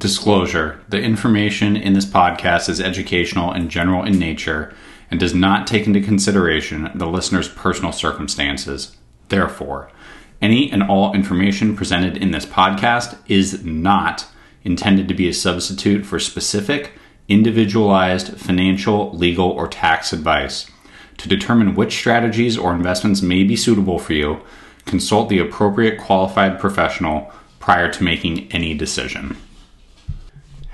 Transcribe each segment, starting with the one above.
Disclosure The information in this podcast is educational and general in nature and does not take into consideration the listener's personal circumstances. Therefore, any and all information presented in this podcast is not intended to be a substitute for specific, individualized financial, legal, or tax advice. To determine which strategies or investments may be suitable for you, consult the appropriate qualified professional prior to making any decision.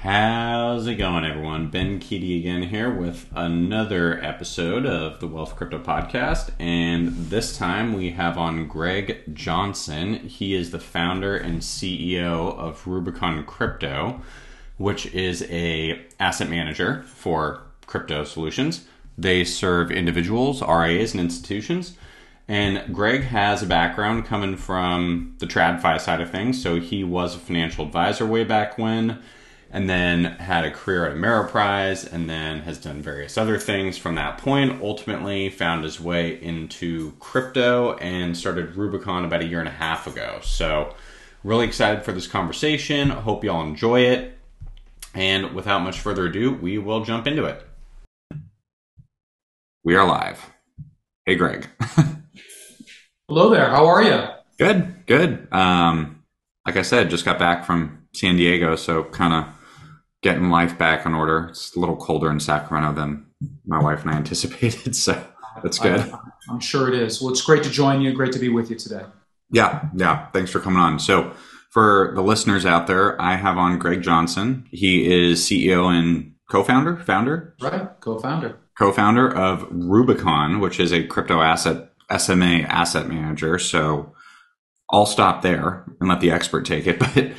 How's it going, everyone? Ben Keaty again here with another episode of the Wealth Crypto Podcast. And this time we have on Greg Johnson. He is the founder and CEO of Rubicon Crypto, which is a asset manager for crypto solutions. They serve individuals, RIAs, and institutions. And Greg has a background coming from the TradFi side of things. So he was a financial advisor way back when and then had a career at Ameriprise, and then has done various other things from that point. Ultimately, found his way into crypto and started Rubicon about a year and a half ago. So, really excited for this conversation. Hope y'all enjoy it. And without much further ado, we will jump into it. We are live. Hey, Greg. Hello there. How are you? Good, good. Um, like I said, just got back from San Diego, so kind of getting life back in order. It's a little colder in Sacramento than my wife and I anticipated, so that's good. I, am sure it is. Well, it's great to join you. Great to be with you today. Yeah, yeah. Thanks for coming on. So, for the listeners out there, I have on Greg Johnson. He is CEO and co-founder, founder, right? Co-founder, co-founder of Rubicon, which is a crypto asset SMA asset manager. So, I'll stop there and let the expert take it, but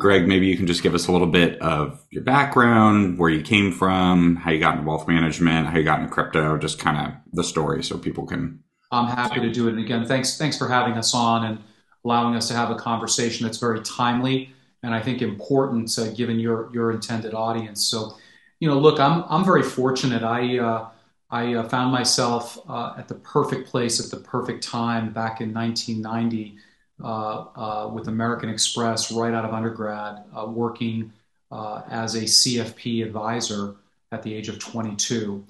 Greg, maybe you can just give us a little bit of your background, where you came from, how you got into wealth management, how you got into crypto, just kind of the story so people can. I'm happy to do it. And again, thanks, thanks for having us on and allowing us to have a conversation that's very timely and I think important uh, given your your intended audience. So, you know, look, I'm I'm very fortunate. I uh, I uh, found myself uh, at the perfect place at the perfect time back in 1990 uh, uh, Uh, uh, with American Express right out of undergrad, uh, working uh, as a CFP advisor at the age of 22.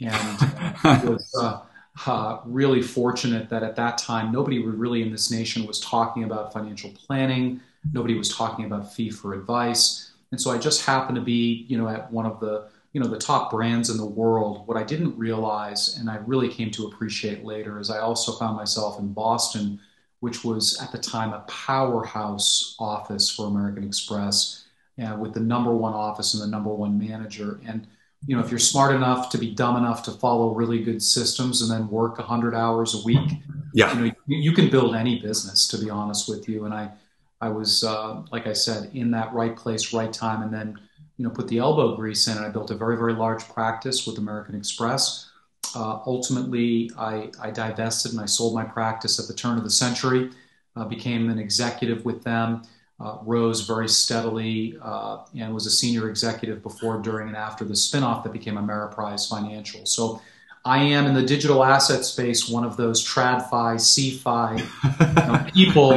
And I was really fortunate that at that time, nobody really in this nation was talking about financial planning. Nobody was talking about fee for advice. And so I just happened to be, you know, at one of the, you know, the top brands in the world. What I didn't realize, and I really came to appreciate later, is I also found myself in Boston which was at the time a powerhouse office for American Express, uh, with the number one office and the number one manager. And you know, if you're smart enough to be dumb enough to follow really good systems and then work 100 hours a week, yeah, you, know, you can build any business. To be honest with you, and I, I was uh, like I said, in that right place, right time, and then you know, put the elbow grease in. And I built a very, very large practice with American Express uh, ultimately, I, I, divested and I sold my practice at the turn of the century, uh, became an executive with them, uh, rose very steadily, uh, and was a senior executive before, during, and after the spinoff that became Ameriprise Financial. So I am in the digital asset space one of those TradFi, CFI you know, people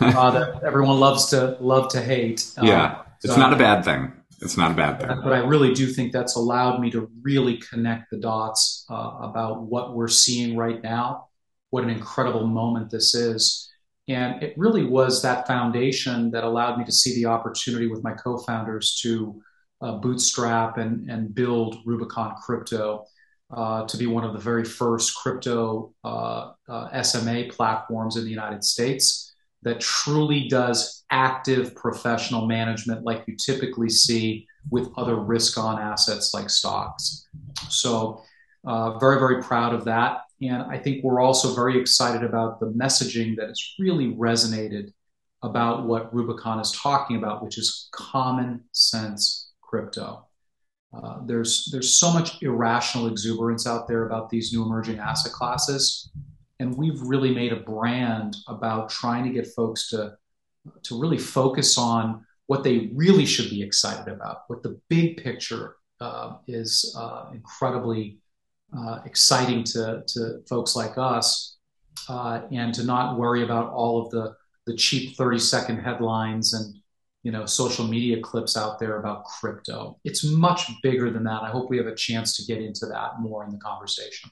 uh, that everyone loves to love to hate. Yeah, it's not a bad thing. It's not a bad thing. But I really do think that's allowed me to really connect the dots uh, about what we're seeing right now, what an incredible moment this is. And it really was that foundation that allowed me to see the opportunity with my co founders to uh, bootstrap and, and build Rubicon Crypto. Uh, to be one of the very first crypto uh, uh, SMA platforms in the United States that truly does active professional management like you typically see with other risk on assets like stocks. So, uh, very, very proud of that. And I think we're also very excited about the messaging that has really resonated about what Rubicon is talking about, which is common sense crypto. Uh, there's there's so much irrational exuberance out there about these new emerging asset classes, and we've really made a brand about trying to get folks to to really focus on what they really should be excited about, what the big picture uh, is uh, incredibly uh, exciting to, to folks like us, uh, and to not worry about all of the, the cheap 30 second headlines and you know social media clips out there about crypto. It's much bigger than that. I hope we have a chance to get into that more in the conversation.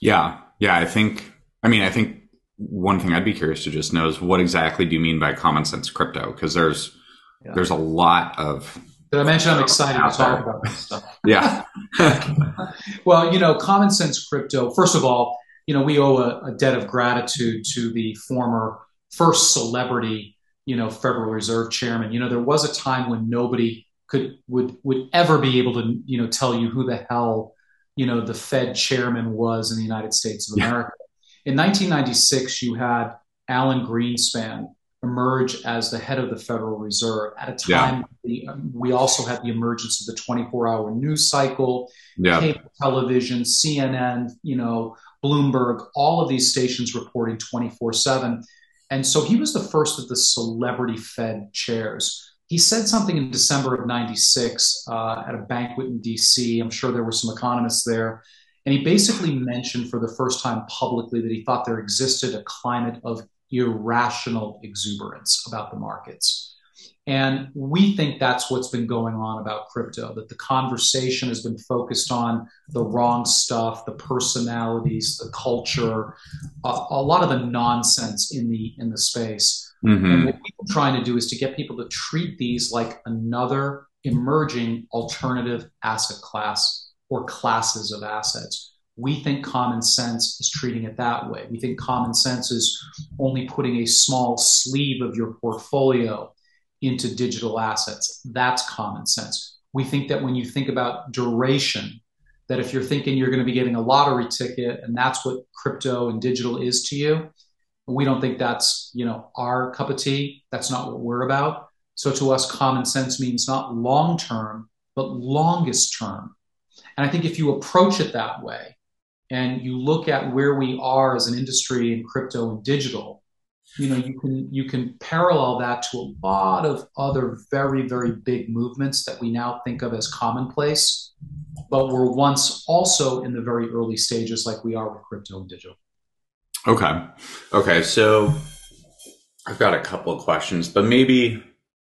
Yeah, yeah. I think. I mean, I think one thing I'd be curious to just know is what exactly do you mean by common sense crypto? Because there's yeah. there's a lot of. Did I mention I'm excited to talk about this stuff? Yeah. well, you know, common sense crypto. First of all, you know, we owe a, a debt of gratitude to the former first celebrity, you know, Federal Reserve chairman. You know, there was a time when nobody could would would ever be able to, you know, tell you who the hell, you know, the Fed chairman was in the United States of America. In 1996, you had Alan Greenspan emerge as the head of the Federal Reserve at a time yeah. the, we also had the emergence of the 24-hour news cycle, yeah. cable television, CNN, you know, Bloomberg, all of these stations reporting 24/7. And so he was the first of the celebrity Fed chairs. He said something in December of 96 uh, at a banquet in DC. I'm sure there were some economists there and he basically mentioned for the first time publicly that he thought there existed a climate of irrational exuberance about the markets. And we think that's what's been going on about crypto, that the conversation has been focused on the wrong stuff, the personalities, the culture, uh, a lot of the nonsense in the in the space. Mm-hmm. And what we're trying to do is to get people to treat these like another emerging alternative asset class or classes of assets. We think common sense is treating it that way. We think common sense is only putting a small sleeve of your portfolio into digital assets. That's common sense. We think that when you think about duration, that if you're thinking you're going to be getting a lottery ticket and that's what crypto and digital is to you, we don't think that's, you know, our cup of tea. That's not what we're about. So to us, common sense means not long term, but longest term. And I think if you approach it that way and you look at where we are as an industry in crypto and digital, you know, you can you can parallel that to a lot of other very, very big movements that we now think of as commonplace, but were once also in the very early stages like we are with crypto and digital. Okay. Okay. So I've got a couple of questions, but maybe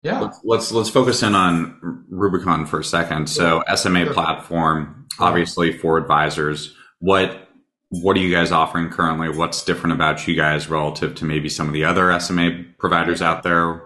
yeah. Let's, let's, let's focus in on Rubicon for a second. So SMA sure. platform, obviously for advisors. What what are you guys offering currently? What's different about you guys relative to maybe some of the other SMA providers out there?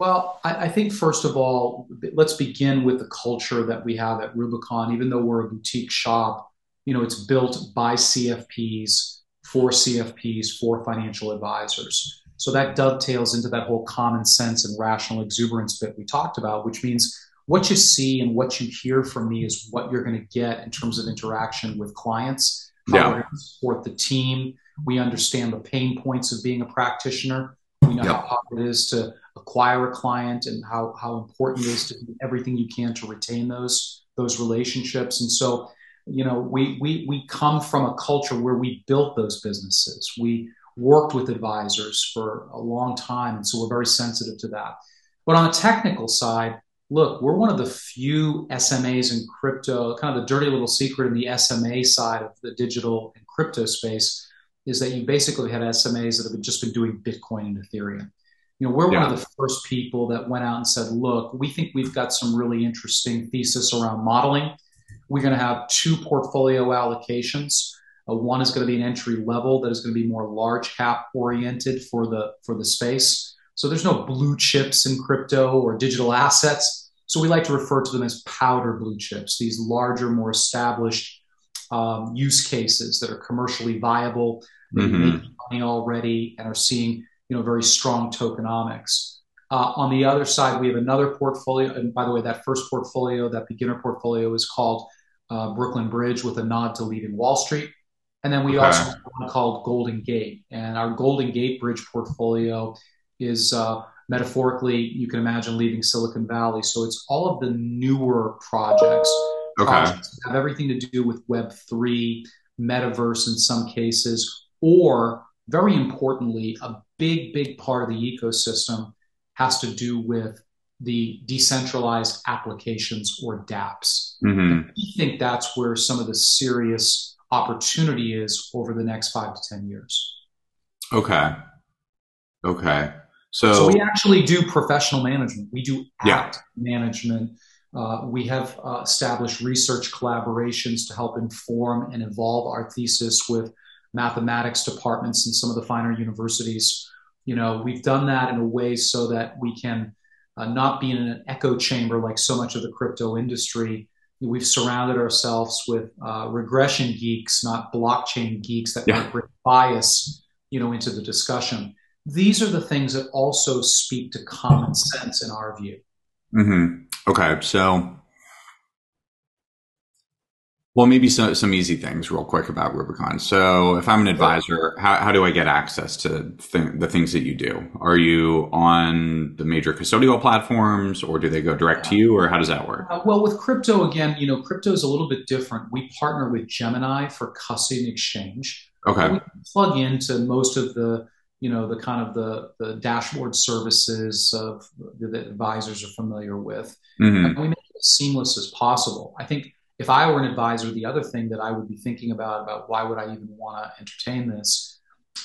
Well, I, I think first of all, let's begin with the culture that we have at Rubicon. Even though we're a boutique shop, you know, it's built by CFPs for CFPs for financial advisors. So that dovetails into that whole common sense and rational exuberance bit we talked about, which means what you see and what you hear from me is what you're going to get in terms of interaction with clients, how yeah. we're going to support the team. We understand the pain points of being a practitioner. We know how hard it is to acquire a client and how, how important it is to do everything you can to retain those those relationships. And so, you know, we we we come from a culture where we built those businesses. We worked with advisors for a long time. And so we're very sensitive to that. But on the technical side, look, we're one of the few SMAs in crypto, kind of the dirty little secret in the SMA side of the digital and crypto space is that you basically had SMAs that have just been doing Bitcoin and Ethereum. You know, we're yeah. one of the first people that went out and said, look, we think we've got some really interesting thesis around modeling. We're going to have two portfolio allocations. One is going to be an entry level that is going to be more large cap oriented for the for the space. So there's no blue chips in crypto or digital assets. So we like to refer to them as powder blue chips. These larger, more established um, use cases that are commercially viable, mm-hmm. make money already, and are seeing you know very strong tokenomics. Uh, on the other side, we have another portfolio, and by the way, that first portfolio, that beginner portfolio, is called uh, Brooklyn Bridge with a nod to leading Wall Street. And then we okay. also have one called Golden Gate. And our Golden Gate Bridge portfolio is uh, metaphorically, you can imagine leaving Silicon Valley. So it's all of the newer projects. Okay. Projects have everything to do with Web3, metaverse in some cases, or very importantly, a big, big part of the ecosystem has to do with the decentralized applications or dApps. Mm-hmm. I think that's where some of the serious opportunity is over the next five to 10 years. Okay. Okay. So, so we actually do professional management. We do act yeah. management. Uh, we have uh, established research collaborations to help inform and evolve our thesis with mathematics departments in some of the finer universities. You know, we've done that in a way so that we can uh, not be in an echo chamber like so much of the crypto industry. We've surrounded ourselves with uh, regression geeks, not blockchain geeks that yeah. bring bias, you know, into the discussion. These are the things that also speak to common sense in our view. Mm-hmm. Okay, so well, maybe some some easy things real quick about Rubicon. So, if I'm an advisor, how, how do I get access to th- the things that you do? Are you on the major custodial platforms, or do they go direct to you, or how does that work? Uh, well, with crypto, again, you know, crypto is a little bit different. We partner with Gemini for custody and exchange. Okay. We plug into most of the you know the kind of the the dashboard services of that advisors are familiar with. Mm-hmm. we make it as seamless as possible. I think if I were an advisor, the other thing that I would be thinking about about why would I even want to entertain this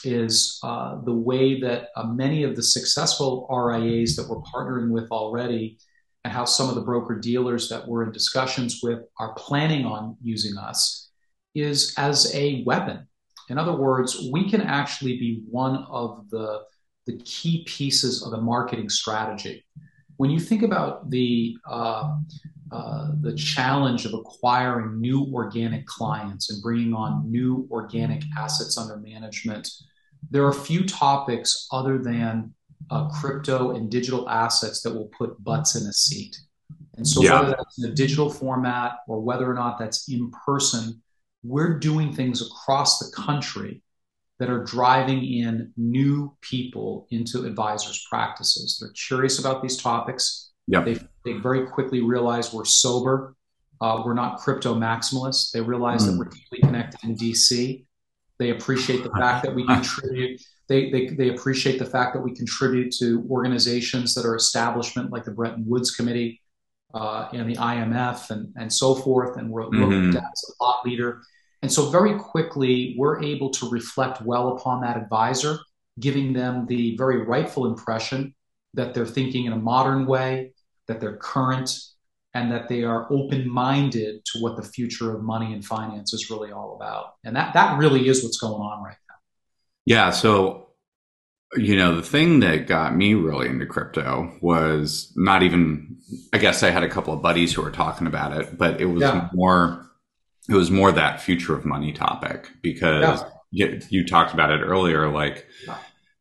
is uh, the way that uh, many of the successful RIAs that we're partnering with already, and how some of the broker dealers that we're in discussions with are planning on using us, is as a weapon. In other words, we can actually be one of the the key pieces of a marketing strategy when you think about the uh, uh, the challenge of acquiring new organic clients and bringing on new organic assets under management, there are few topics other than uh, crypto and digital assets that will put butts in a seat. And so, yeah. whether that's in a digital format or whether or not that's in person, we're doing things across the country that are driving in new people into advisors' practices. They're curious about these topics. They, they very quickly realize we're sober. Uh, we're not crypto maximalists. They realize mm. that we're deeply connected in DC. They appreciate the fact that we contribute. They, they, they appreciate the fact that we contribute to organizations that are establishment like the Bretton Woods Committee uh, and the IMF and, and so forth. And we're mm-hmm. looked at as a thought leader. And so, very quickly, we're able to reflect well upon that advisor, giving them the very rightful impression that they're thinking in a modern way, that they're current, and that they are open minded to what the future of money and finance is really all about. And that, that really is what's going on right now. Yeah. So, you know, the thing that got me really into crypto was not even, I guess I had a couple of buddies who were talking about it, but it was yeah. more it was more that future of money topic because yeah. you, you, talked about it earlier, like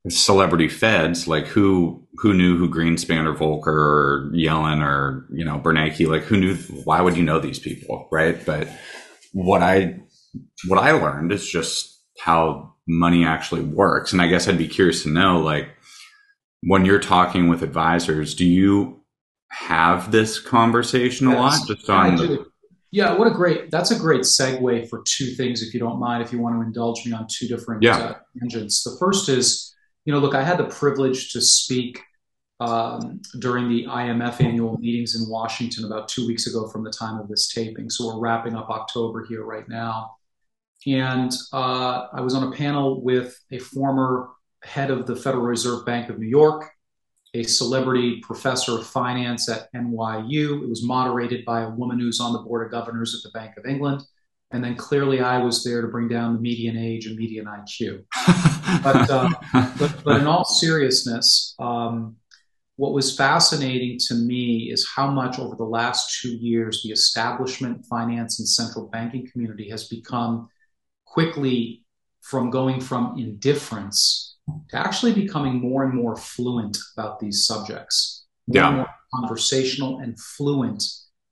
celebrity feds, like who who knew who Greenspan or Volcker or Yellen or you know Bernanke, like who knew? Why would you know these people, right? But what I what I learned is just how money actually works, and I guess I'd be curious to know, like when you're talking with advisors, do you have this conversation a yes, lot just on the yeah, what a great, that's a great segue for two things, if you don't mind, if you want to indulge me on two different yeah. uh, tangents. The first is, you know, look, I had the privilege to speak um, during the IMF annual meetings in Washington about two weeks ago from the time of this taping. So we're wrapping up October here right now. And uh, I was on a panel with a former head of the Federal Reserve Bank of New York, a celebrity professor of finance at NYU. It was moderated by a woman who's on the board of governors at the Bank of England. And then clearly I was there to bring down the median age and median IQ. but, uh, but, but, in all seriousness, um, what was fascinating to me is how much over the last two years the establishment, finance, and central banking community has become quickly from going from indifference to actually becoming more and more fluent about these subjects, more yeah. and more conversational and fluent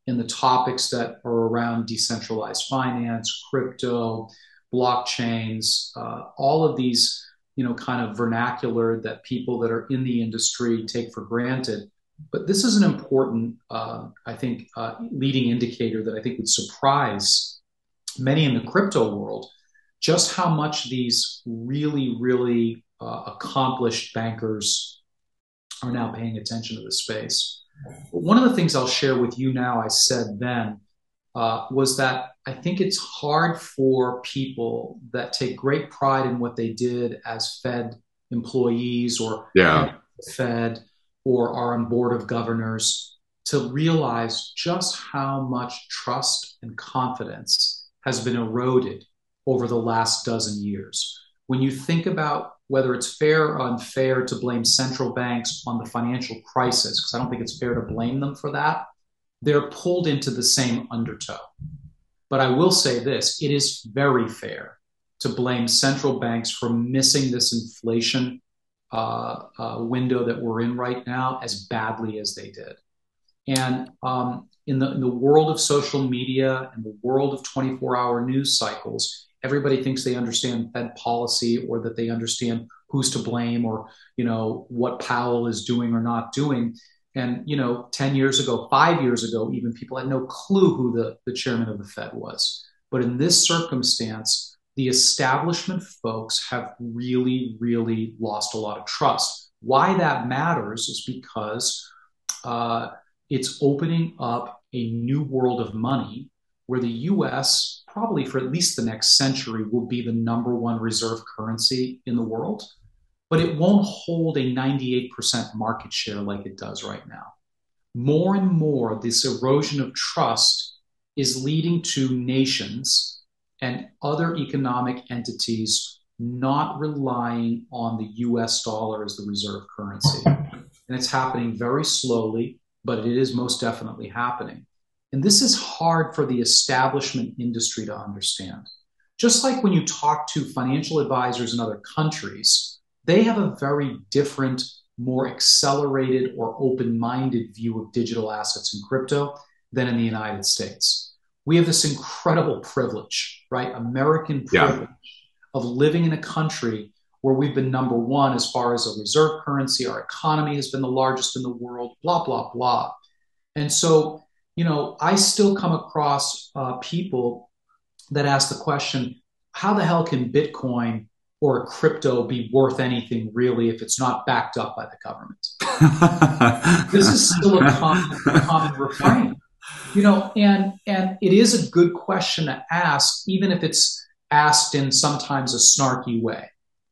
in the topics that are around decentralized finance, crypto, blockchains, uh, all of these, you know, kind of vernacular that people that are in the industry take for granted. But this is an important, uh, I think, uh, leading indicator that I think would surprise many in the crypto world just how much these really, really uh, accomplished bankers are now paying attention to the space. One of the things I'll share with you now, I said then, uh, was that I think it's hard for people that take great pride in what they did as Fed employees or yeah. Fed or are on board of governors to realize just how much trust and confidence has been eroded over the last dozen years. When you think about whether it's fair or unfair to blame central banks on the financial crisis, because I don't think it's fair to blame them for that, they're pulled into the same undertow. But I will say this it is very fair to blame central banks for missing this inflation uh, uh, window that we're in right now as badly as they did. And um, in, the, in the world of social media and the world of 24 hour news cycles, everybody thinks they understand Fed policy or that they understand who's to blame or you know what Powell is doing or not doing. And you know, 10 years ago, five years ago, even people had no clue who the, the chairman of the Fed was. But in this circumstance, the establishment folks have really, really lost a lot of trust. Why that matters is because uh, it's opening up a new world of money where the US, probably for at least the next century, will be the number one reserve currency in the world. But it won't hold a 98% market share like it does right now. More and more, this erosion of trust is leading to nations and other economic entities not relying on the US dollar as the reserve currency. And it's happening very slowly, but it is most definitely happening. And this is hard for the establishment industry to understand. Just like when you talk to financial advisors in other countries, they have a very different, more accelerated or open minded view of digital assets and crypto than in the United States. We have this incredible privilege, right? American privilege yeah. of living in a country where we've been number one as far as a reserve currency. Our economy has been the largest in the world, blah, blah, blah. And so you know, I still come across uh, people that ask the question, how the hell can Bitcoin or crypto be worth anything really if it's not backed up by the government? this is still a common, common refrain, you know, and and it is a good question to ask, even if it's asked in sometimes a snarky way.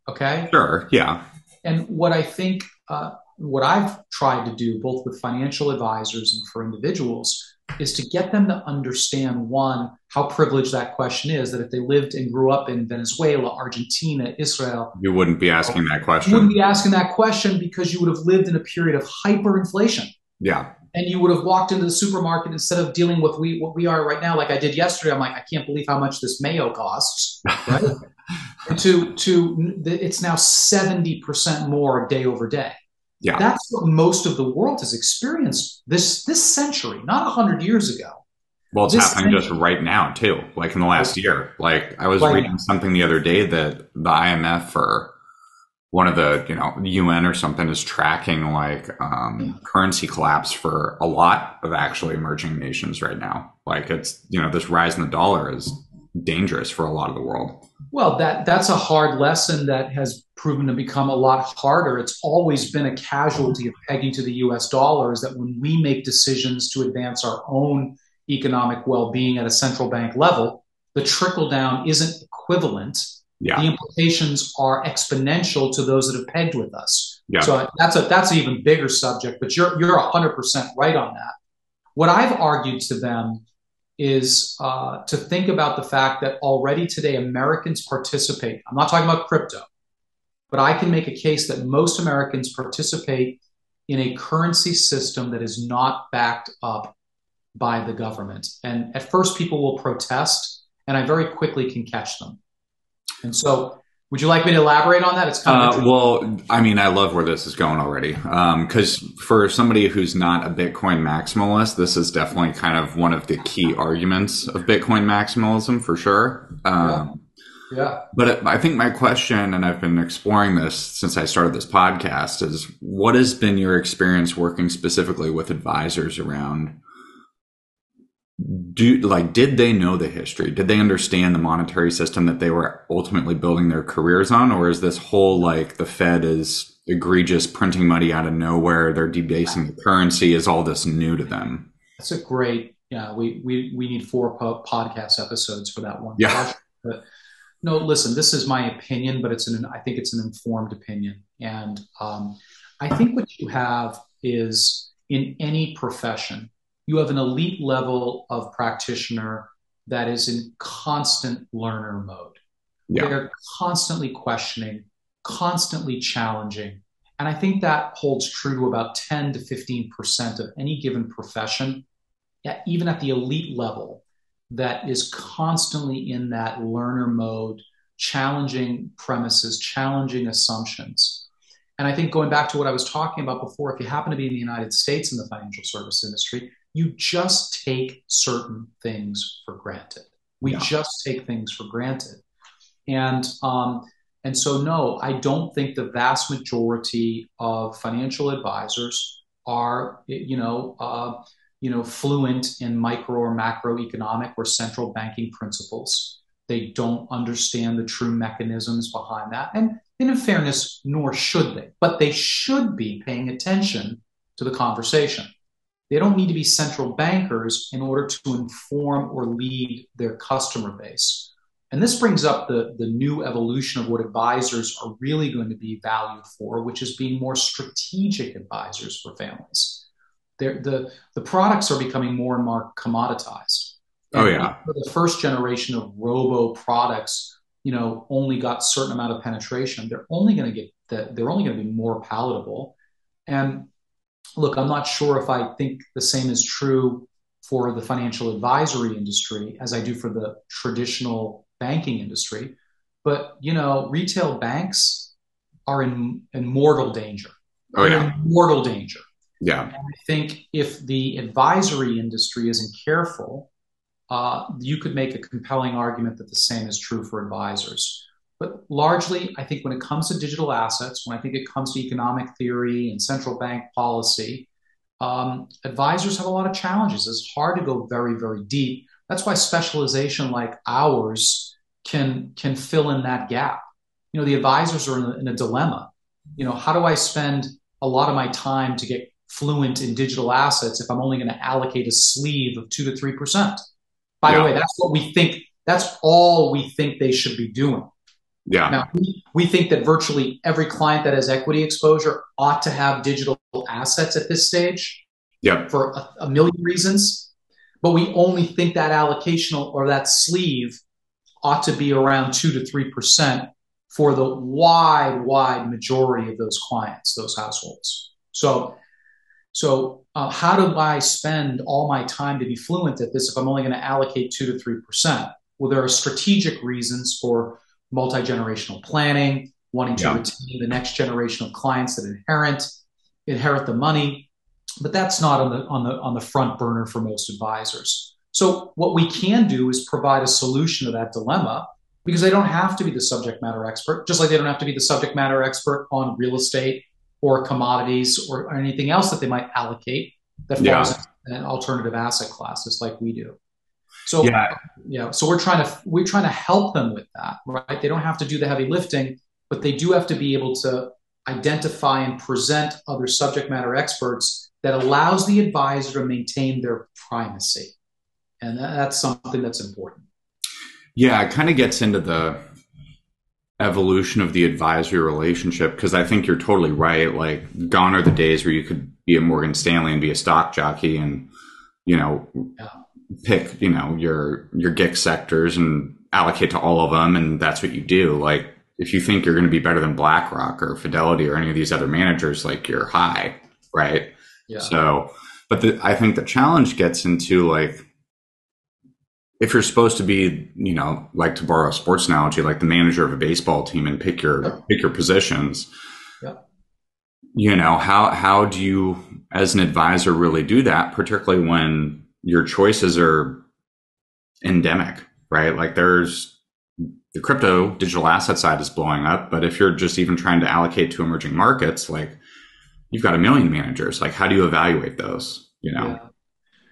Okay. Sure. Yeah. And what I think, uh, what I've tried to do, both with financial advisors and for individuals, is to get them to understand one how privileged that question is that if they lived and grew up in venezuela argentina israel you wouldn't be asking that question. you wouldn't be asking that question because you would have lived in a period of hyperinflation. Yeah. And you would have walked into the supermarket instead of dealing with we what we are right now like i did yesterday. I'm like i can't believe how much this mayo costs right? To to it's now 70% more day over day yeah. That's what most of the world has experienced this this century, not a hundred years ago. Well, it's this happening century. just right now too, like in the last year. Like I was right reading something the other day that the IMF or one of the you know UN or something is tracking like um, yeah. currency collapse for a lot of actually emerging nations right now. Like it's you know this rise in the dollar is dangerous for a lot of the world. Well, that that's a hard lesson that has proven to become a lot harder. It's always been a casualty of pegging to the US dollar is that when we make decisions to advance our own economic well-being at a central bank level, the trickle down isn't equivalent. Yeah. The implications are exponential to those that have pegged with us. Yeah. So that's a that's an even bigger subject, but you're you're 100% right on that. What I've argued to them is uh, to think about the fact that already today Americans participate. I'm not talking about crypto, but I can make a case that most Americans participate in a currency system that is not backed up by the government. And at first, people will protest, and I very quickly can catch them. And so would you like me to elaborate on that? It's kind of uh, well, I mean, I love where this is going already. Because um, for somebody who's not a Bitcoin maximalist, this is definitely kind of one of the key arguments of Bitcoin maximalism for sure. Um, yeah. yeah. But I think my question, and I've been exploring this since I started this podcast, is what has been your experience working specifically with advisors around do like did they know the history? Did they understand the monetary system that they were ultimately building their careers on? Or is this whole like the fed is egregious printing money out of nowhere they're debasing the currency is all this new to them? That's a great yeah we we, we need four po- podcast episodes for that one. Yeah. But no listen this is my opinion but it's an i think it's an informed opinion. And um, I think what you have is in any profession, you have an elite level of practitioner that is in constant learner mode. Yeah. They're constantly questioning, constantly challenging. And I think that holds true to about 10 to 15% of any given profession, even at the elite level, that is constantly in that learner mode, challenging premises, challenging assumptions. And I think going back to what I was talking about before, if you happen to be in the United States in the financial service industry, you just take certain things for granted. We yeah. just take things for granted. And um, and so no, I don't think the vast majority of financial advisors are you know uh, you know fluent in micro or macroeconomic or central banking principles. They don't understand the true mechanisms behind that. And, and in fairness, nor should they, but they should be paying attention to the conversation. They don't need to be central bankers in order to inform or lead their customer base. And this brings up the, the new evolution of what advisors are really going to be valued for, which is being more strategic advisors for families. They're, the, the products are becoming more and more commoditized. Oh, and oh, yeah. the first generation of robo products, you know, only got certain amount of penetration. They're only going to get that, they're only going to be more palatable. And look, I'm not sure if I think the same is true for the financial advisory industry as I do for the traditional banking industry. But you know, retail banks are in, in mortal danger. Oh yeah, mortal danger. Yeah. And I think if the advisory industry isn't careful, uh, you could make a compelling argument that the same is true for advisors. But largely, I think when it comes to digital assets, when I think it comes to economic theory and central bank policy, um, advisors have a lot of challenges. It's hard to go very, very deep. That's why specialization like ours can can fill in that gap. You know, the advisors are in a, in a dilemma. You know, how do I spend a lot of my time to get fluent in digital assets if I'm only going to allocate a sleeve of two to three percent? By yeah. the way, that's what we think. That's all we think they should be doing. Yeah. Now, we, think that virtually every client that has equity exposure ought to have digital assets at this stage. Yeah. For a, a million reasons. But we only think that allocational or that sleeve ought to be around two to three percent for the wide, wide majority of those clients, those households. So, so uh, how do I spend all my time to be fluent at this if I'm only going to allocate two to three percent? Well, there are strategic reasons for multi generational planning, wanting to yeah. retain the next generation of clients that inherit inherit the money, but that's not on the on the on the front burner for most advisors. So what we can do is provide a solution to that dilemma because they don't have to be the subject matter expert, just like they don't have to be the subject matter expert on real estate or commodities or, anything else that they might allocate that falls yeah. in alternative asset classes like we do. So yeah. yeah, so we're trying to we're trying to help them with that, right? They don't have to do the heavy lifting, but they do have to be able to identify and present other subject matter experts that allows the advisor to maintain their primacy. And that's something that's important. Yeah, it kind of gets into the evolution of the advisory relationship because I think you're totally right. Like, gone are the days where you could be a Morgan Stanley and be a stock jockey and, you know, yeah pick, you know, your your GICS sectors and allocate to all of them, and that's what you do. Like if you think you're going to be better than BlackRock or Fidelity or any of these other managers, like you're high, right? Yeah. So, but the, I think the challenge gets into like if you're supposed to be, you know, like to borrow a sports analogy, like the manager of a baseball team and pick your yeah. pick your positions. Yeah. You know how how do you, as an advisor, really do that? Particularly when your choices are endemic, right? Like there's the crypto digital asset side is blowing up, but if you're just even trying to allocate to emerging markets, like you've got a million managers. Like how do you evaluate those? You know?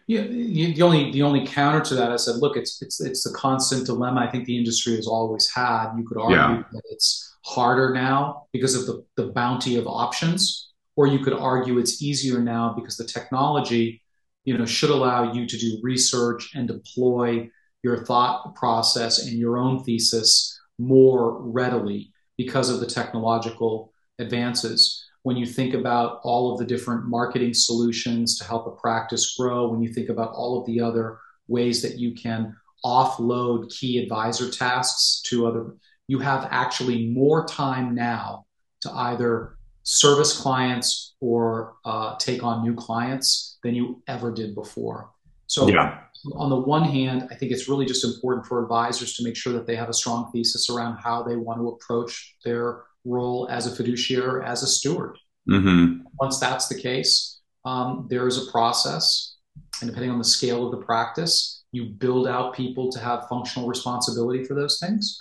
Yeah. yeah. the only the only counter to that, I said, look, it's it's it's a constant dilemma. I think the industry has always had. You could argue yeah. that it's harder now because of the, the bounty of options, or you could argue it's easier now because the technology you know, should allow you to do research and deploy your thought process and your own thesis more readily because of the technological advances. when you think about all of the different marketing solutions to help a practice grow, when you think about all of the other ways that you can offload key advisor tasks to other, you have actually more time now to either service clients or uh, take on new clients than you ever did before. So, yeah. on the one hand, I think it's really just important for advisors to make sure that they have a strong thesis around how they want to approach their role as a fiduciary, as a steward. Mm-hmm. Once that's the case, um, there is a process, and depending on the scale of the practice, you build out people to have functional responsibility for those things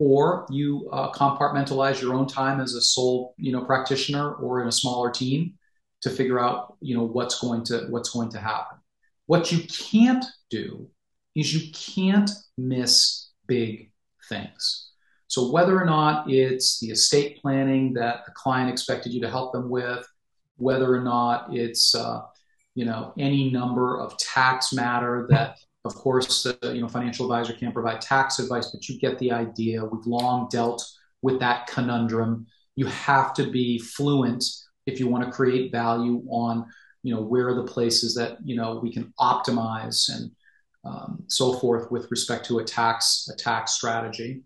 or you uh, compartmentalize your own time as a sole you know practitioner or in a smaller team to figure out you know what's going to what's going to happen. What you can't do is you can't miss big things. So whether or not it's the estate planning that the client expected you to help them with whether or not it's uh, you know any number of tax matter that of course, uh, you know, financial advisor can't provide tax advice, but you get the idea. We've long dealt with that conundrum. You have to be fluent if you want to create value on, you know, where are the places that you know we can optimize and um, so forth with respect to a tax a tax strategy.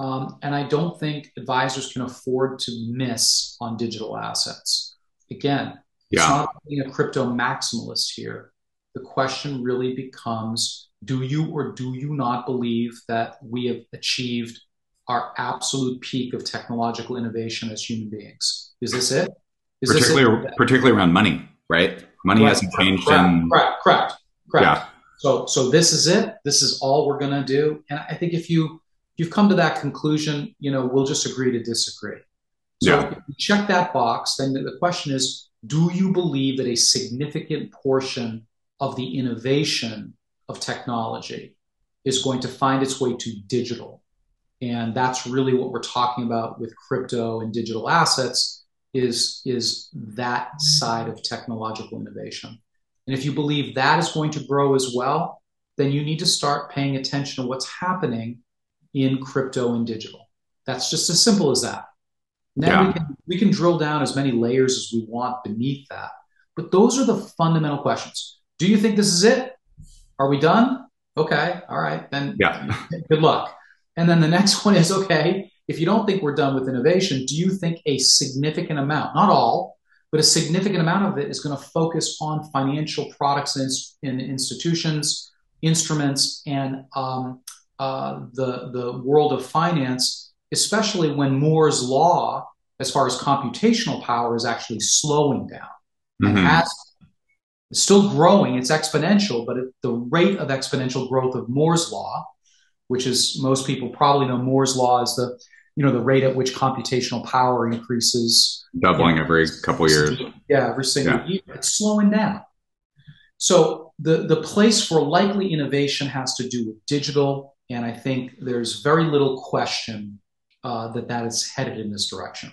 Um, and I don't think advisors can afford to miss on digital assets. Again, yeah. it's not being a crypto maximalist here the question really becomes do you or do you not believe that we have achieved our absolute peak of technological innovation as human beings? Is this it? Is particularly, this it? particularly around money, right? Money right. hasn't changed. Correct, in... correct, correct, correct. Yeah. So, so this is it. This is all we're going to do. And I think if you if you've come to that conclusion, you know, we'll just agree to disagree. So yeah. if you check that box, then the question is, do you believe that a significant portion of the innovation of technology is going to find its way to digital. And that's really what we're talking about with crypto and digital assets is, is that side of technological innovation. And if you believe that is going to grow as well, then you need to start paying attention to what's happening in crypto and digital. That's just as simple as that. Now yeah. we, can, we can drill down as many layers as we want beneath that. But those are the fundamental questions. Do you think this is it? Are we done? Okay, all right, then yeah. good luck. And then the next one is okay, if you don't think we're done with innovation, do you think a significant amount, not all, but a significant amount of it is going to focus on financial products and, institutions, instruments, and um, uh, the, the world of finance, especially when Moore's law, as far as computational power, is actually slowing down mm-hmm. and has it's still growing, it's exponential, but at the rate of exponential growth of Moore's law, which is most people probably know Moore's law is the you know the rate at which computational power increases. Doubling you know, every couple years. Yeah every single yeah. year. It's slowing down. So the the place for likely innovation has to do with digital and i think there's very little question uh, that that is headed in this direction.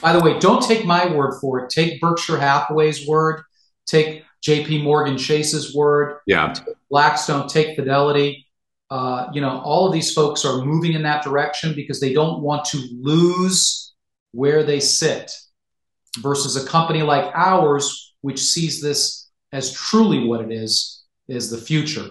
By the way don't take my word for it. Take berkshire hathaway's word. Take JP Morgan Chase's word. Yeah. Blackstone, take Fidelity. Uh, you know, all of these folks are moving in that direction because they don't want to lose where they sit versus a company like ours, which sees this as truly what it is, is the future.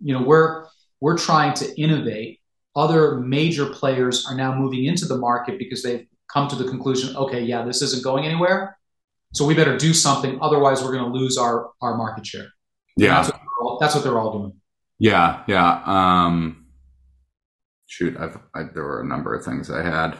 You know, we're, we're trying to innovate. Other major players are now moving into the market because they've come to the conclusion, okay, yeah, this isn't going anywhere. So we better do something, otherwise we're going to lose our our market share. Yeah, that's what, all, that's what, they're all doing. Yeah, yeah. Um, shoot, I've, I, there were a number of things I had.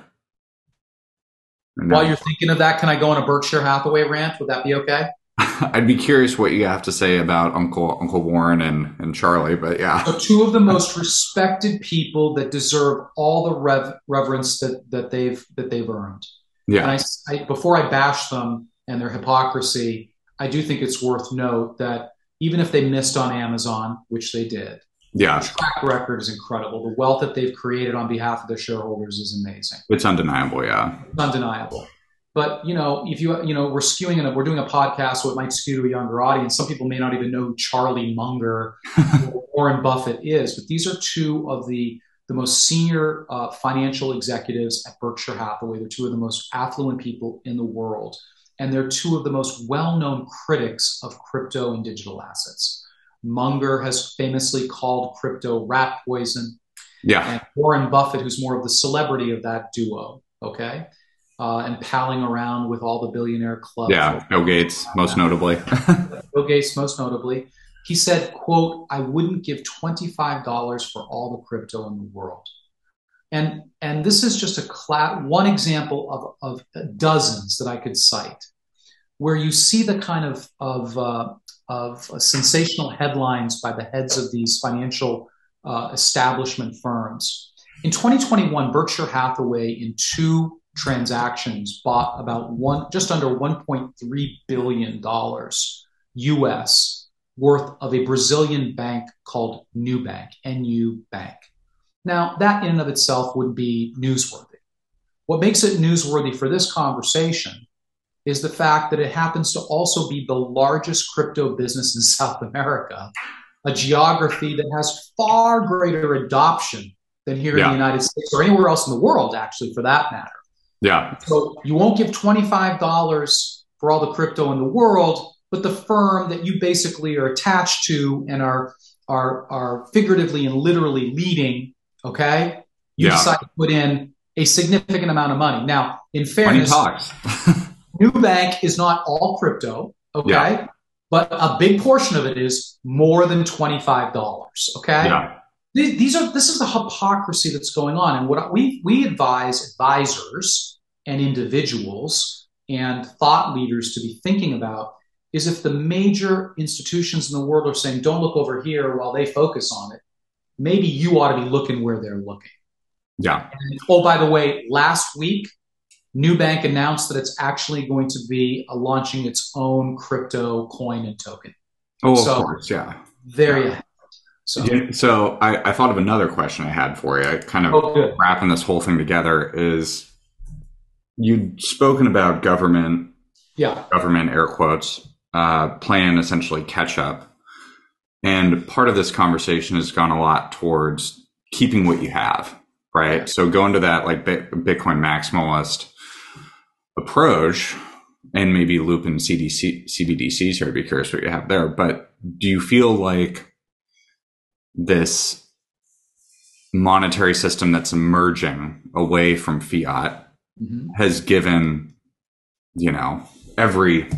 While you're thinking of that, can I go on a Berkshire Hathaway rant? Would that be okay? I'd be curious what you have to say about Uncle Uncle Warren and, and Charlie, but yeah. So two of the most respected people that deserve all the rev, reverence that, that they've that they've earned. Yeah. I, I, before I bash them, and their hypocrisy, I do think it's worth note that even if they missed on Amazon, which they did, yeah, the track record is incredible. The wealth that they've created on behalf of their shareholders is amazing. It's undeniable, yeah. It's undeniable. But you know, if you you know, we're skewing we're doing a podcast, so it might skew to a younger audience. Some people may not even know who Charlie Munger or Warren Buffett is, but these are two of the the most senior uh, financial executives at Berkshire Hathaway. They're two of the most affluent people in the world and they're two of the most well known critics of crypto and digital assets. Munger has famously called crypto rat poison. Yeah. And Warren Buffett, who's more of the celebrity of that duo, okay, uh, and palling around with all the billionaire clubs. Yeah, Bill Gates, most notably. Bill Gates, most notably. He said, quote, I wouldn't give $25 for all the crypto in the world. And, and this is just a cla- one example of, of dozens that I could cite where you see the kind of, of, uh, of sensational headlines by the heads of these financial uh, establishment firms. In 2021, Berkshire Hathaway, in two transactions, bought about one, just under 1.3 billion dollars U.S. worth of a Brazilian bank called Nubank, NU Bank. Now, that in and of itself would be newsworthy. What makes it newsworthy for this conversation is the fact that it happens to also be the largest crypto business in South America, a geography that has far greater adoption than here yeah. in the United States or anywhere else in the world, actually, for that matter. Yeah. So you won't give $25 for all the crypto in the world, but the firm that you basically are attached to and are are are figuratively and literally leading, okay? You yeah. decide to put in a significant amount of money. Now, in fairness, Nubank is not all crypto, okay? Yeah. But a big portion of it is more than $25, okay? Yeah. These are this is the hypocrisy that's going on. And what we we advise advisors and individuals and thought leaders to be thinking about is if the major institutions in the world are saying, don't look over here while they focus on it, maybe you ought to be looking where they're looking. Yeah. And, oh, by the way, last week, Nubank announced that it's actually going to be uh, launching its own crypto coin and token. Oh, so, of course, yeah. There yeah. you have so, yeah, so I, I, thought of another question I had for you. I kind of oh, wrapping this whole thing together is you'd spoken about government, yeah, government air quotes, uh, playing essentially catch up, and part of this conversation has gone a lot towards keeping what you have, right? So going to that like Bitcoin maximalist approach and maybe loop in CDC, CBDCs here. I'd be curious what you have there. But do you feel like this monetary system that's emerging away from fiat mm-hmm. has given, you know, every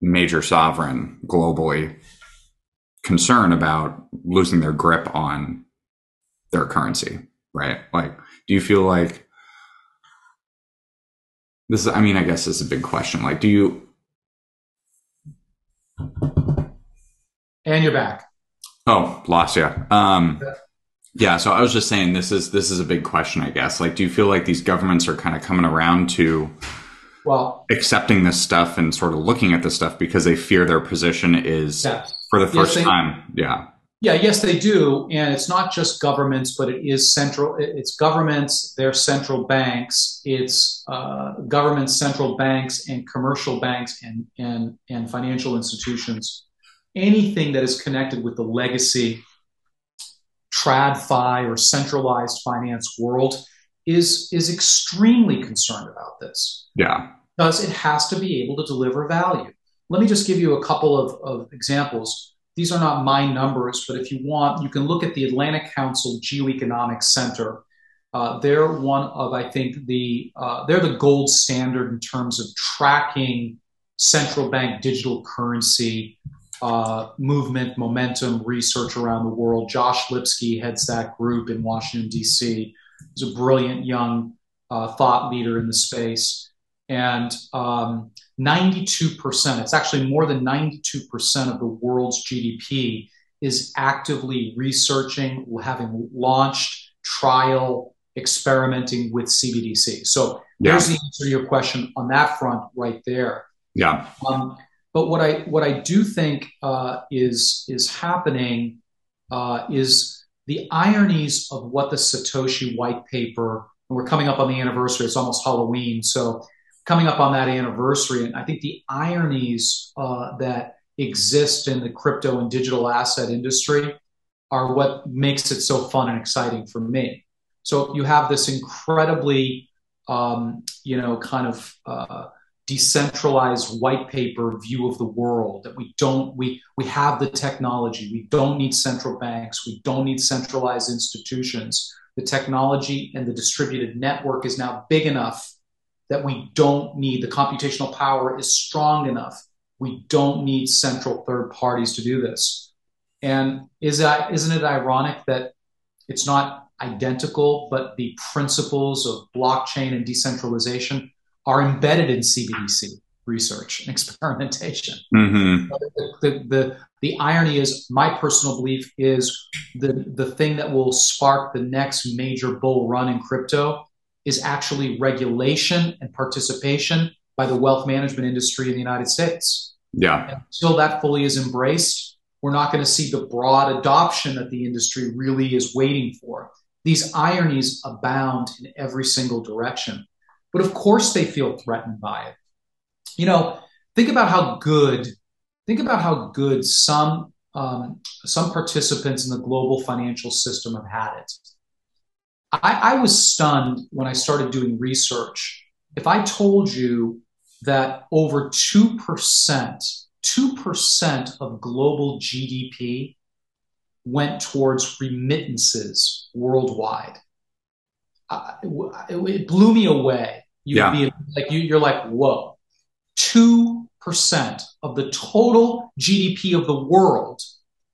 major sovereign globally concern about losing their grip on their currency, right? Like, do you feel like this is, I mean, I guess this is a big question. Like, do you. And you're back. Oh, lost you. Um, yeah. So I was just saying this is this is a big question, I guess. Like, do you feel like these governments are kind of coming around to well accepting this stuff and sort of looking at this stuff because they fear their position is yes. for the first yes, they, time? Yeah. Yeah, yes, they do, and it's not just governments, but it is central. It's governments, their central banks, it's uh, governments, central banks, and commercial banks and and and financial institutions. Anything that is connected with the legacy TradFi or centralized finance world is is extremely concerned about this. Yeah, because it has to be able to deliver value. Let me just give you a couple of, of examples these are not my numbers, but if you want, you can look at the Atlantic Council Geoeconomic Center. Uh, they're one of, I think, the uh, they're the gold standard in terms of tracking central bank digital currency uh, movement, momentum, research around the world. Josh Lipsky heads that group in Washington D.C. He's a brilliant young uh, thought leader in the space, and um, 92%, it's actually more than 92% of the world's GDP is actively researching, having launched, trial, experimenting with CBDC. So yeah. there's the answer to your question on that front right there. Yeah. Um, but what I what I do think uh, is is happening uh, is the ironies of what the Satoshi white paper. And we're coming up on the anniversary. It's almost Halloween, so coming up on that anniversary. And I think the ironies uh, that exist in the crypto and digital asset industry are what makes it so fun and exciting for me. So you have this incredibly, um, you know, kind of uh, decentralized white paper view of the world that we don't we we have the technology. We don't need central banks. We don't need centralized institutions. The technology and the distributed network is now big enough that we don't need the computational power is strong enough. We don't need central third parties to do this. And is that isn't it ironic that it's not identical but the principles of blockchain and decentralization are embedded in CBDC research and experimentation. Mm-hmm. The, the, the, the, irony is, my personal belief is the, the thing that will spark the next major bull run in crypto is actually regulation and participation by the wealth management industry in the United States. Yeah. And until that fully is embraced, we're not going to see the broad adoption that the industry really is waiting for. These ironies abound in every single direction. But of course they feel threatened by it. You know, think about how good, think about how good some um, some participants in the global financial system have had it. I, I was stunned when I started doing research. If I told you that over 2%, 2% of global GDP went towards remittances worldwide. Uh, it, it, blew me away. You'd yeah. be like you, you're like, whoa, two percent of the total GDP of the world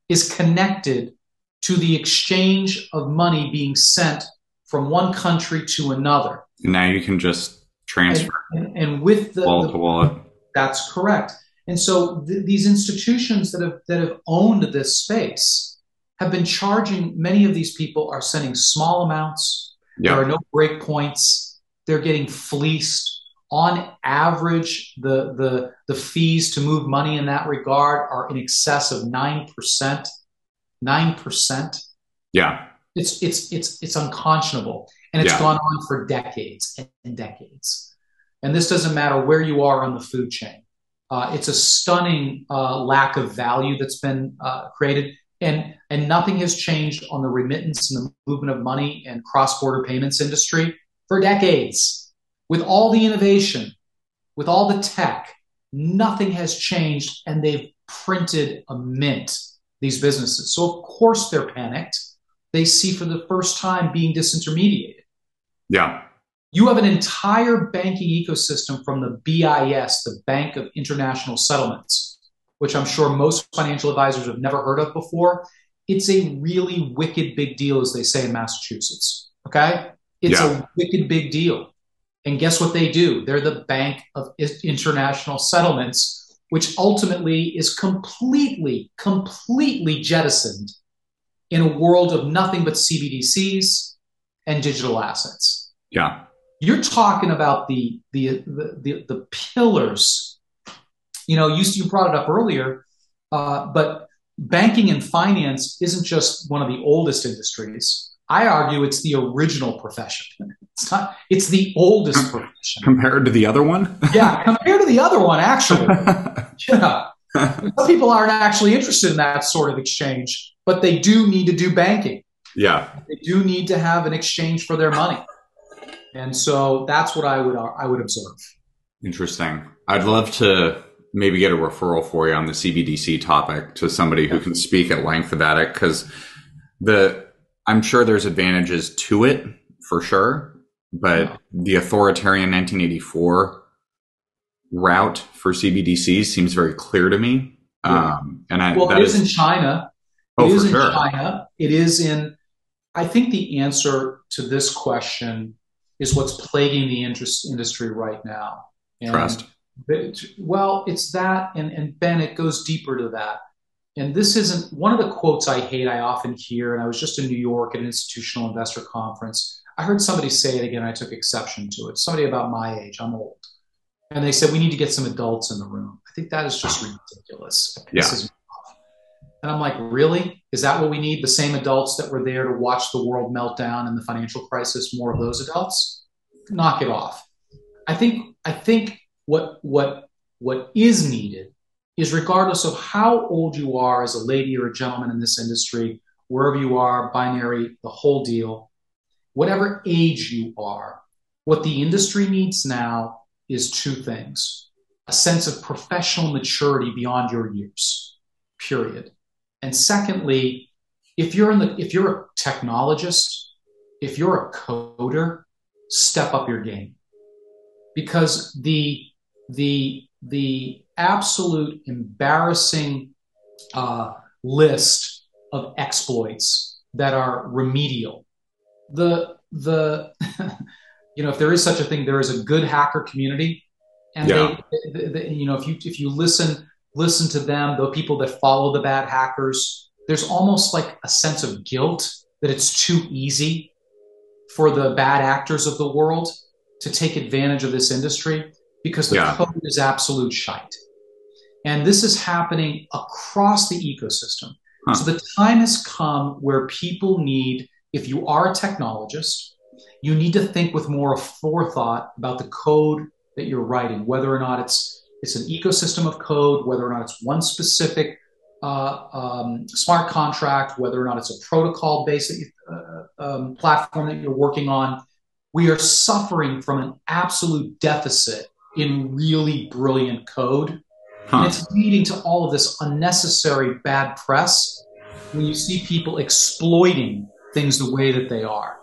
is connected to the exchange of money being sent from one country to another. Now you can just transfer. And, and, and with the wallet to wallet. That's correct. And so th- these institutions that have that have owned this space have been charging. Many of these people are sending small amounts. Yep. There are no breakpoints they're getting fleeced. On average, the, the, the fees to move money in that regard are in excess of 9%. 9%. Yeah. It's, it's, it's, it's unconscionable. And it's yeah. gone on for decades and decades. And this doesn't matter where you are on the food chain. Uh, it's a stunning uh, lack of value that's been uh, created, and and nothing has changed on the remittance and the movement of money and cross border payments industry for decades. With all the innovation, with all the tech, nothing has changed and they've printed a mint, these businesses. So, of course, they're panicked. They see for the first time being disintermediated. Yeah. You have an entire banking ecosystem from the BIS, the Bank of International Settlements, which I'm sure most financial advisors have never heard of before. It's a really wicked big deal, as they say in Massachusetts. Okay. It's yeah. a wicked big deal. And guess what they do? They're the bank of international settlements, which ultimately is completely, completely jettisoned in a world of nothing but CBDCs and digital assets. Yeah. You're talking about the the the, the, the pillars. You know, you, you brought it up earlier, uh, but banking and finance isn't just one of the oldest industries I argue it's the original profession. It's not. It's the oldest profession compared to the other one. yeah, compared to the other one, actually. yeah, some people aren't actually interested in that sort of exchange, but they do need to do banking. Yeah, they do need to have an exchange for their money, and so that's what I would I would observe. Interesting. I'd love to maybe get a referral for you on the CBDC topic to somebody who can speak at length about it because the I'm sure there's advantages to it for sure, but the authoritarian 1984 route for CBDCs seems very clear to me. Yeah. Um, and I, well, it is, is in China. It oh, is in sure. China. It is in. I think the answer to this question is what's plaguing the interest industry right now. And Trust. well, it's that, and and Ben, it goes deeper to that and this isn't one of the quotes I hate, I often hear, and I was just in New York at an institutional investor conference. I heard somebody say it again, I took exception to it. Somebody about my age, I'm old. And they said, we need to get some adults in the room. I think that is just ridiculous. Yeah. And I'm like, really? Is that what we need? The same adults that were there to watch the world melt down in the financial crisis, more of those adults? Knock it off. I think I think what what what is needed is regardless of how old you are as a lady or a gentleman in this industry, wherever you are, binary, the whole deal, whatever age you are, what the industry needs now is two things. a sense of professional maturity beyond your years, period. And secondly, if you're in the if you're a technologist, if you're a coder, step up your game. Because the the the absolute embarrassing uh, list of exploits that are remedial. The the you know if there is such a thing, there is a good hacker community, and yeah. they, they, they, you know if you if you listen listen to them, the people that follow the bad hackers, there's almost like a sense of guilt that it's too easy for the bad actors of the world to take advantage of this industry because the yeah. code is absolute shite. And this is happening across the ecosystem. Huh. So the time has come where people need, if you are a technologist, you need to think with more forethought about the code that you're writing, whether or not it's it's an ecosystem of code, whether or not it's one specific uh, um, smart contract, whether or not it's a protocol based uh, um, platform that you're working on. We are suffering from an absolute deficit in really brilliant code. Huh. And it's leading to all of this unnecessary bad press when you see people exploiting things the way that they are.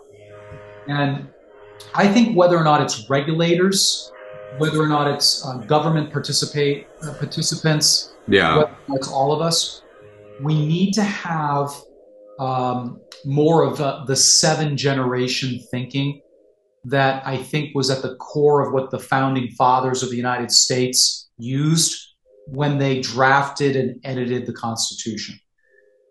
And I think whether or not it's regulators, whether or not it's uh, government participate uh, participants, yeah, whether it's all of us, we need to have um, more of uh, the seven generation thinking that I think was at the core of what the founding fathers of the United States used when they drafted and edited the Constitution.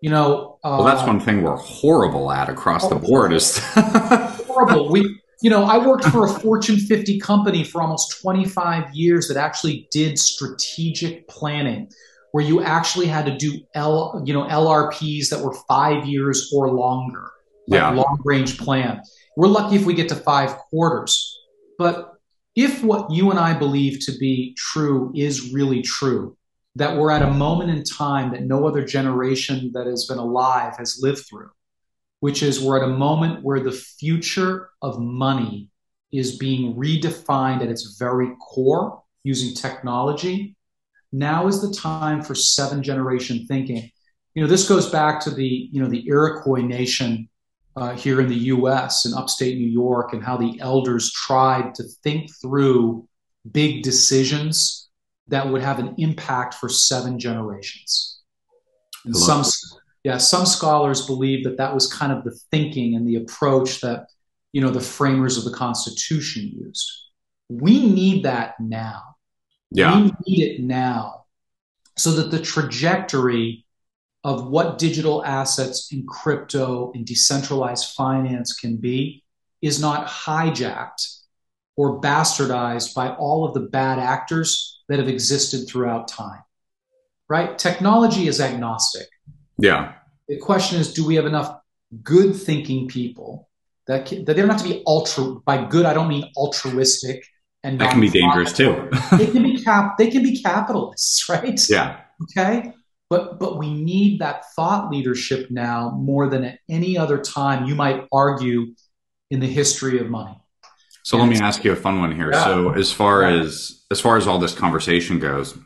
You know, uh, well, that's one thing we're horrible at across the board. Is horrible. We, you know, I worked for a Fortune 50 company for almost 25 years that actually did strategic planning, where you actually had to do L, you know, LRPs that were five years or longer, like yeah. long range plan. We're lucky if we get to five quarters. But if what you and I believe to be true is really true, that we're at a moment in time that no other generation that has been alive has lived through, which is we're at a moment where the future of money is being redefined at its very core using technology. Now is the time for seven generation thinking. You know, this goes back to the, you know, the Iroquois nation uh, here in the US in upstate New York and how the elders tried to think through big decisions that would have an impact for seven generations. And some, yeah, some scholars believe that that was kind of the thinking and the approach that you know the framers of the Constitution used. We need that now. Yeah. We need it now so that the trajectory of what digital assets and crypto and decentralized finance can be is not hijacked or bastardized by all of the bad actors that have existed throughout time. Right? Technology is agnostic. Yeah. The question is do we have enough good thinking people that, can, that they don't have to be ultra by good I don't mean altruistic and that can be dangerous too. they can be cap they can be capitalists, right? Yeah. Okay. But but we need that thought leadership now more than at any other time you might argue in the history of money. So and let me ask you a fun one here. Yeah. So as far yeah. as as far as all this conversation goes,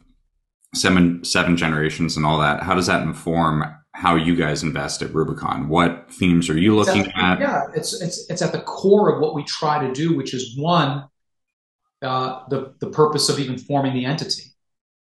seven seven generations and all that, how does that inform how you guys invest at Rubicon? What themes are you looking at? Yeah, it's it's it's at the core of what we try to do, which is one, uh, the the purpose of even forming the entity.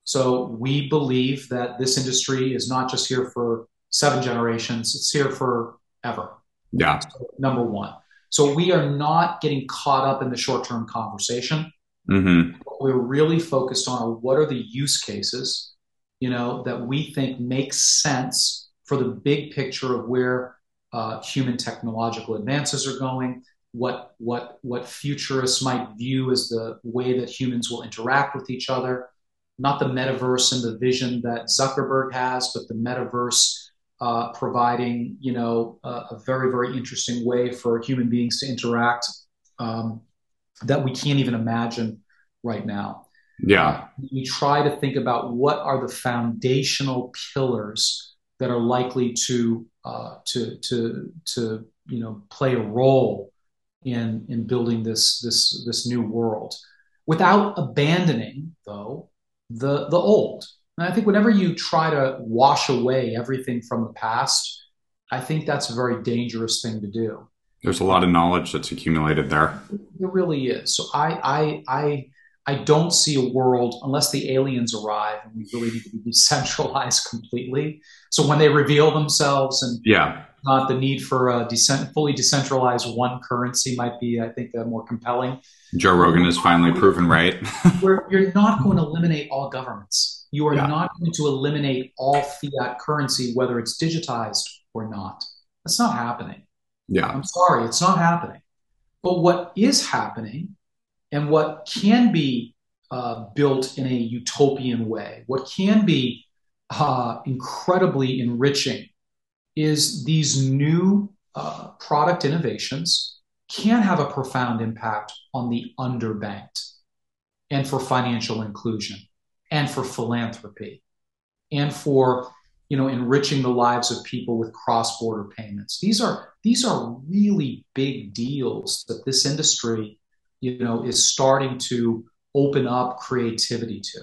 So we believe that this industry is not just here for seven generations, it's here for ever. Yeah. So, number one. So we are not getting caught up in the short term conversation. Mm-hmm. What we're really focused on are what are the use cases, you know, that we think make sense for the big picture of where uh, human technological advances are going, what what what futurists might view as the way that humans will interact with each other, not the metaverse and the vision that Zuckerberg has, but the metaverse uh, providing, you know, a, a, very, very interesting way for human beings to interact um, that we can't even imagine right now. Yeah. We try to think about what are the foundational pillars that are likely to uh, to to to you know play a role in in building this this this new world without abandoning though the the old. And I think whenever you try to wash away everything from the past, I think that's a very dangerous thing to do. There's a lot of knowledge that's accumulated there. It really is. So I I I I don't see a world unless the aliens arrive and we really need to be decentralized completely. So when they reveal themselves and yeah, not the need for a decent, fully decentralized one currency might be, I think, uh, more compelling. Joe Rogan is finally proven right. where you're not going to eliminate all governments. You are yeah. not going to eliminate all fiat currency, whether it's digitized or not. That's not happening. Yeah. I'm sorry, it's not happening. But what is happening and what can be uh, built in a utopian way, what can be uh, incredibly enriching, is these new uh, product innovations can have a profound impact on the underbanked and for financial inclusion and for philanthropy and for you know enriching the lives of people with cross-border payments. These are these are really big deals that this industry you know is starting to open up creativity to.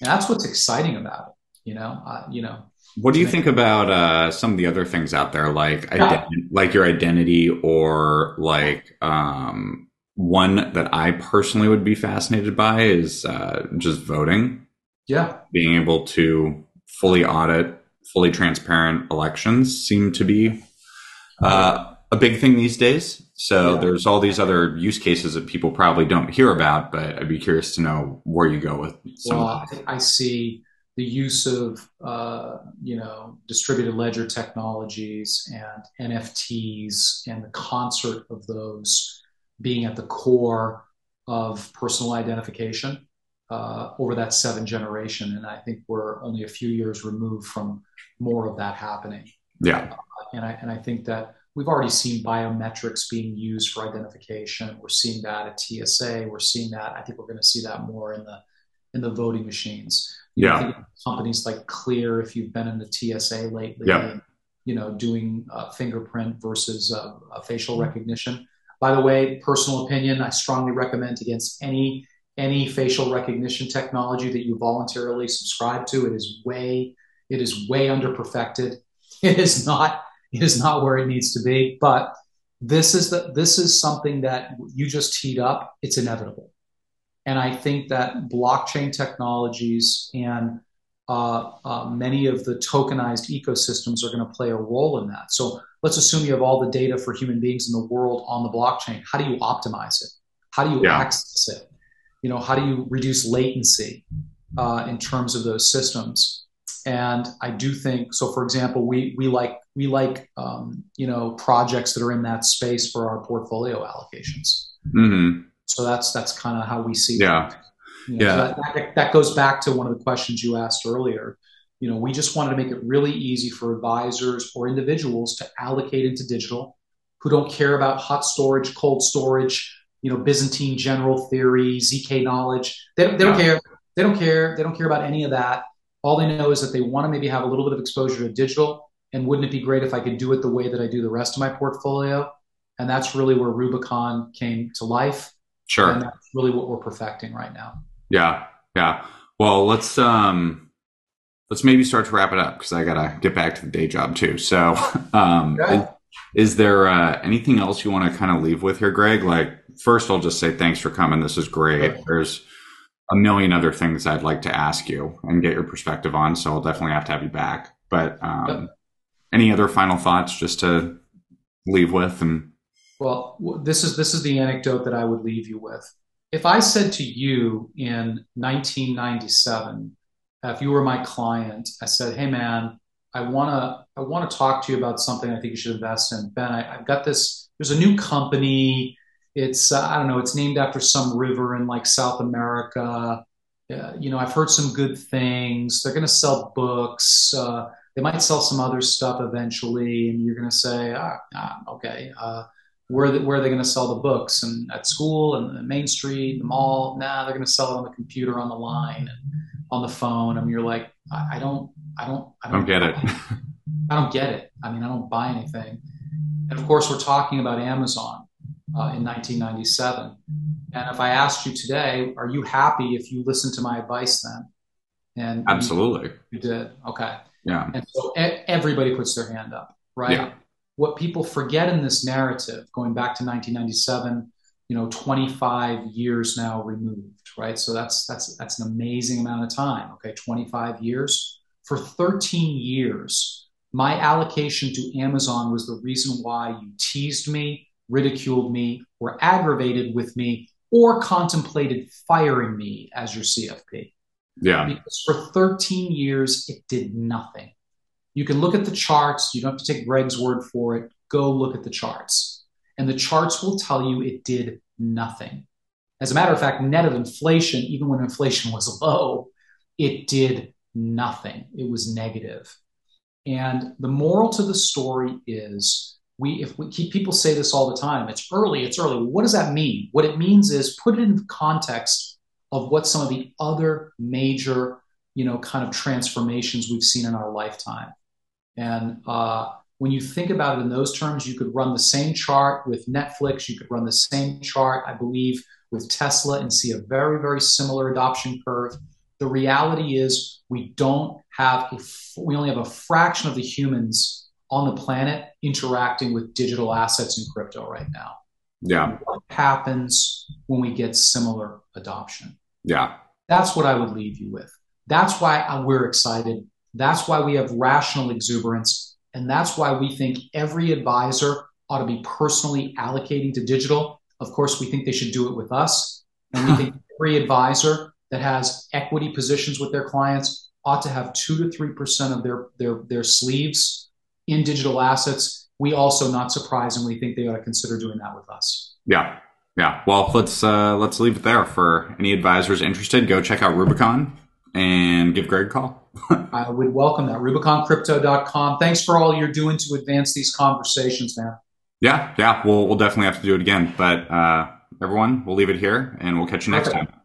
And that's what's exciting about it you know uh, you know what do you think about uh, some of the other things out there like ident- like your identity or like um, one that i personally would be fascinated by is uh, just voting? Yeah. Being able to fully audit fully transparent elections seem to be uh, a big thing these days. So yeah. there's all these other use cases that people probably don't hear about, but I'd be curious to know where you go with some well, of I see the use of uh, you know distributed ledger technologies and NFTs and the concert of those being at the core of personal identification uh, over that seven generation, and I think we're only a few years removed from more of that happening. Yeah, uh, and I and I think that we've already seen biometrics being used for identification. We're seeing that at TSA. We're seeing that. I think we're going to see that more in the in the voting machines. You yeah. companies like Clear, if you've been in the TSA lately, yeah. you know, doing uh, fingerprint versus uh, facial recognition. By the way, personal opinion, I strongly recommend against any any facial recognition technology that you voluntarily subscribe to. It is way it is way under perfected. It is not is not where it needs to be. But this is the this is something that you just teed up. It's inevitable, and I think that blockchain technologies and uh, uh, many of the tokenized ecosystems are going to play a role in that. So let's assume you have all the data for human beings in the world on the blockchain. How do you optimize it? How do you yeah. access it? You know, how do you reduce latency uh, in terms of those systems? And I do think so. For example, we we like we like um, you know projects that are in that space for our portfolio allocations. Mm-hmm. So that's that's kind of how we see. Yeah, you know, yeah. So that, that, that goes back to one of the questions you asked earlier. You know, we just wanted to make it really easy for advisors or individuals to allocate into digital who don't care about hot storage, cold storage, you know, Byzantine general theory, ZK knowledge. They, they don't yeah. care. They don't care. They don't care about any of that. All they know is that they want to maybe have a little bit of exposure to digital and wouldn't it be great if I could do it the way that I do the rest of my portfolio? And that's really where Rubicon came to life. Sure. And that's really what we're perfecting right now. Yeah. Yeah. Well, let's um let's maybe start to wrap it up because I gotta get back to the day job too. So um okay. is, is, there uh, anything else you want to kind of leave with here, Greg? Like first I'll just say thanks for coming. This is great. There's a million other things I'd like to ask you and get your perspective on. So I'll definitely have to have you back. But um, any other final thoughts just to leave with and well this is this is the anecdote that i would leave you with. If i said to you in 1997 if you were my client i said hey man i want to i want to talk to you about something i think you should invest in. Ben I, have got this there's a new company. It's uh, i don't know it's named after some river in like south america. Uh, you know i've heard some good things. They're going to sell books uh, they might sell some other stuff eventually, and you're going to say, ah, ah, okay, uh, where, the, where are they going to sell the books? And at school and the Main Street, the mall? Nah, they're going to sell it on the computer, on the line, and on the phone. I mean, you're like, I, I don't, I don't, I don't, don't get it. I don't get it. I mean, I don't buy anything. And of course, we're talking about Amazon uh, in 1997. And if I asked you today, are you happy if you listened to my advice then? And absolutely, you, you did. Okay. Yeah. And so e- everybody puts their hand up, right? Yeah. What people forget in this narrative, going back to 1997, you know, 25 years now removed, right? So that's that's that's an amazing amount of time. Okay, 25 years. For 13 years, my allocation to Amazon was the reason why you teased me, ridiculed me, were aggravated with me, or contemplated firing me as your CFP. Yeah. Because for 13 years, it did nothing. You can look at the charts. You don't have to take Greg's word for it. Go look at the charts. And the charts will tell you it did nothing. As a matter of fact, net of inflation, even when inflation was low, it did nothing. It was negative. And the moral to the story is we if we keep people say this all the time, it's early, it's early. What does that mean? What it means is put it in the context of what some of the other major, you know, kind of transformations we've seen in our lifetime. And uh, when you think about it in those terms, you could run the same chart with Netflix, you could run the same chart, I believe, with Tesla and see a very, very similar adoption curve. The reality is we don't have a, we only have a fraction of the humans on the planet interacting with digital assets and crypto right now. Yeah. What happens when we get similar adoption? Yeah. That's what I would leave you with. That's why we're excited. That's why we have rational exuberance. And that's why we think every advisor ought to be personally allocating to digital. Of course, we think they should do it with us. And we think every advisor that has equity positions with their clients ought to have two to three percent of their, their, their sleeves in digital assets. We also, not surprisingly, think they ought to consider doing that with us. Yeah. Yeah. Well, let's uh, let's leave it there. For any advisors interested, go check out Rubicon and give Greg a call. I would welcome that. RubiconCrypto.com. Thanks for all you're doing to advance these conversations, man. Yeah, yeah. We'll we'll definitely have to do it again. But uh, everyone, we'll leave it here, and we'll catch you next Perfect. time.